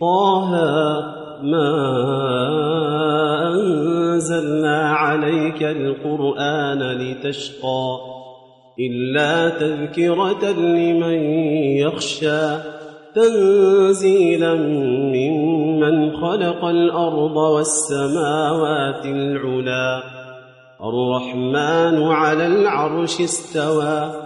طه ما أنزلنا عليك القرآن لتشقى إلا تذكرة لمن يخشى تنزيلا ممن خلق الأرض والسماوات العلا الرحمن على العرش استوى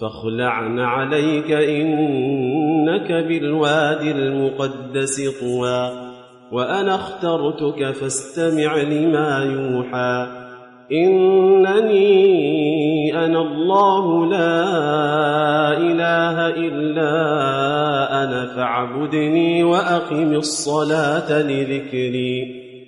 فاخلعن عليك إنك بالوادي المقدس طوى وأنا اخترتك فاستمع لما يوحى إنني أنا الله لا إله إلا أنا فاعبدني وأقم الصلاة لذكري.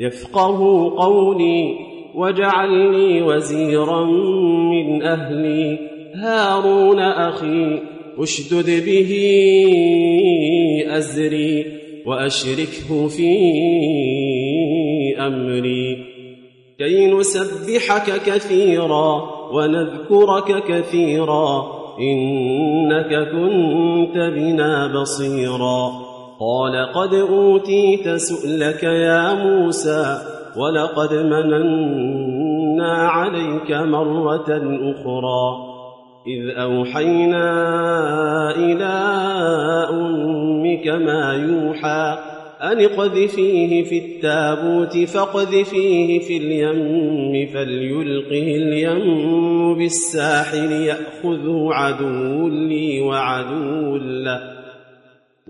يفقه قولي واجعلني وزيرا من أهلي. هارون أخي أشدد به أزري وأشركه في أمري. كي نسبحك كثيرا ونذكرك كثيرا إنك كنت بنا بصيرا. قال قد أوتيت سؤلك يا موسى ولقد مننا عليك مرة أخرى إذ أوحينا إلى أمك ما يوحى أن اقذفيه في التابوت فاقذفيه في اليم فليلقه اليم بالساحل يأخذه عدو لي وعدو له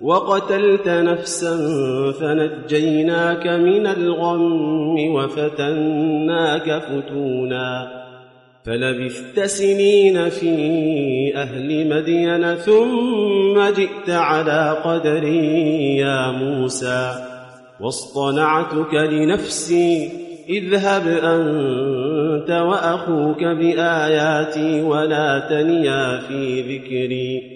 وقتلت نفسا فنجيناك من الغم وفتناك فتونا فلبثت سنين في أهل مدين ثم جئت على قدري يا موسى واصطنعتك لنفسي اذهب أنت وأخوك بآياتي ولا تنيا في ذكري.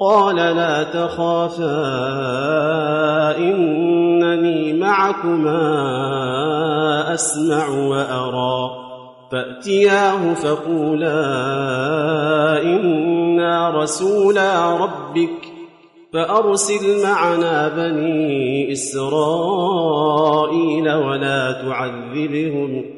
قال لا تخافا إنني معكما أسمع وأرى. فأتياه فقولا إنا رسولا ربك. فأرسل معنا بني إسرائيل ولا تعذبهم.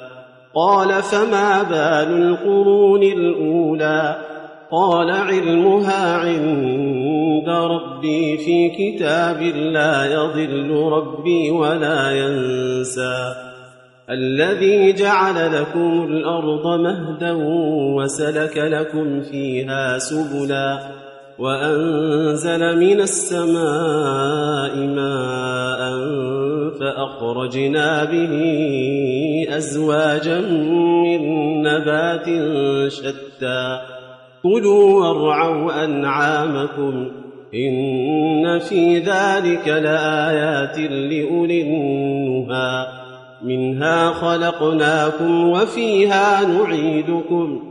قال فما بال القرون الأولى؟ قال علمها عند ربي في كتاب لا يضل ربي ولا ينسى. الذي جعل لكم الأرض مهدا وسلك لكم فيها سبلا. وأنزل من السماء ماء فأخرجنا به أزواجا من نبات شتى. كلوا وارعوا أنعامكم إن في ذلك لآيات لأولي النهى. منها خلقناكم وفيها نعيدكم.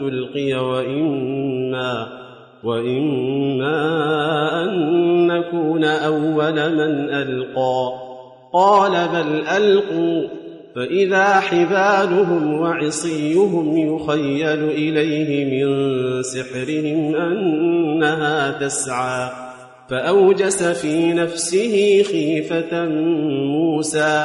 تلقي وإما وإما أن نكون أول من ألقى. قال بل ألقوا فإذا حبالهم وعصيهم يخيل إليه من سحرهم أنها تسعى. فأوجس في نفسه خيفة موسى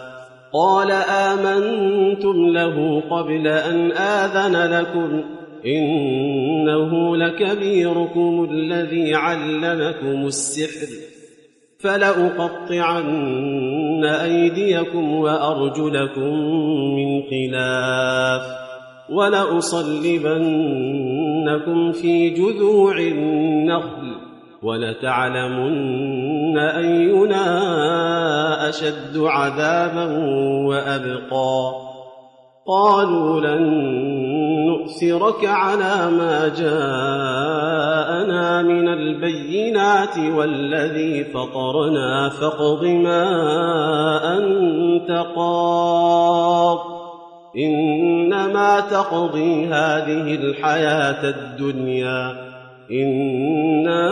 قال آمنتم له قبل أن آذن لكم إنه لكبيركم الذي علمكم السحر فلأقطعن أيديكم وأرجلكم من خلاف ولأصلبنكم في جذوع النخل ولتعلمن أينا أشد عذابا وأبقى قالوا لن نؤثرك على ما جاءنا من البينات والذي فطرنا فاقض ما أنت قاض إنما تقضي هذه الحياة الدنيا إنا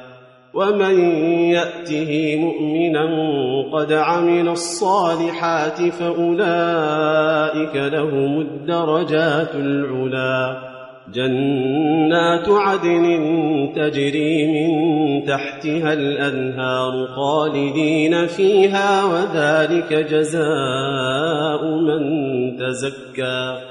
ومن يأته مؤمنا قد عمل الصالحات فأولئك لهم الدرجات العلى جنات عدن تجري من تحتها الأنهار خالدين فيها وذلك جزاء من تزكى.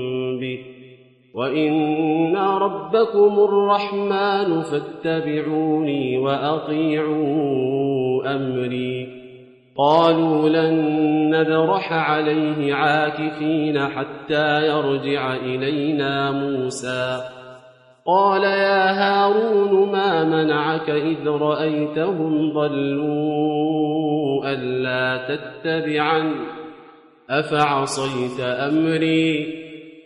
وإن ربكم الرحمن فاتبعوني وأطيعوا أمري. قالوا لن نبرح عليه عاكفين حتى يرجع إلينا موسى. قال يا هارون ما منعك إذ رأيتهم ضلوا ألا تتبعن؟ أفعصيت أمري؟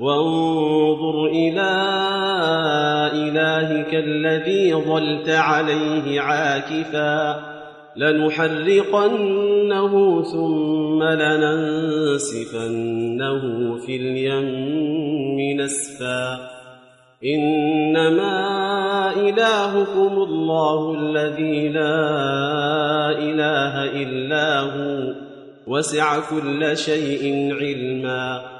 وانظر إلى إلهك الذي ظلت عليه عاكفا لنحرقنه ثم لننسفنه في اليم نسفا إنما إلهكم الله الذي لا إله إلا هو وسع كل شيء علما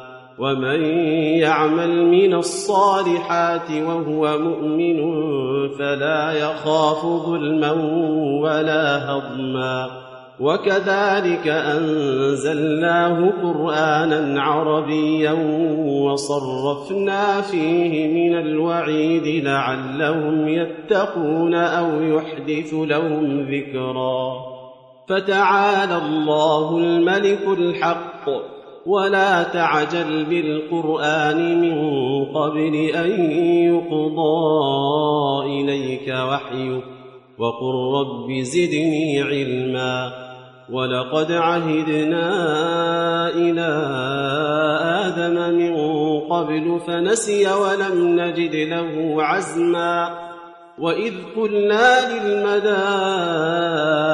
ومن يعمل من الصالحات وهو مؤمن فلا يخاف ظلما ولا هضما. وكذلك أنزلناه قرآنا عربيا وصرفنا فيه من الوعيد لعلهم يتقون أو يحدث لهم ذكرا. فتعالى الله الملك الحق. ولا تعجل بالقرآن من قبل أن يقضى إليك وحيه وقل رب زدني علما ولقد عهدنا إلى آدم من قبل فنسي ولم نجد له عزما وإذ قلنا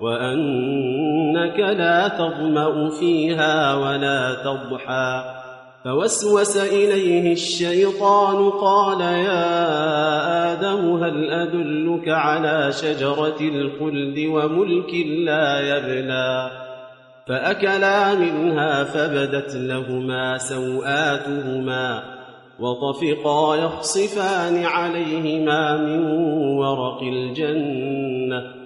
وأنك لا تظمأ فيها ولا تضحى. فوسوس إليه الشيطان قال يا آدم هل أدلك على شجرة الخلد وملك لا يبلى فأكلا منها فبدت لهما سوآتهما وطفقا يخصفان عليهما من ورق الجنة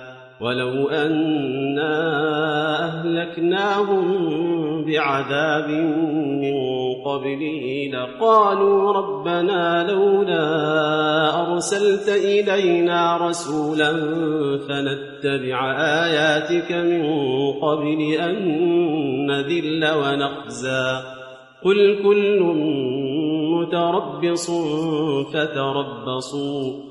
ولو أنا أهلكناهم بعذاب من قبله لقالوا ربنا لولا أرسلت إلينا رسولا فنتبع آياتك من قبل أن نذل ونخزى. قل كل متربص فتربصوا.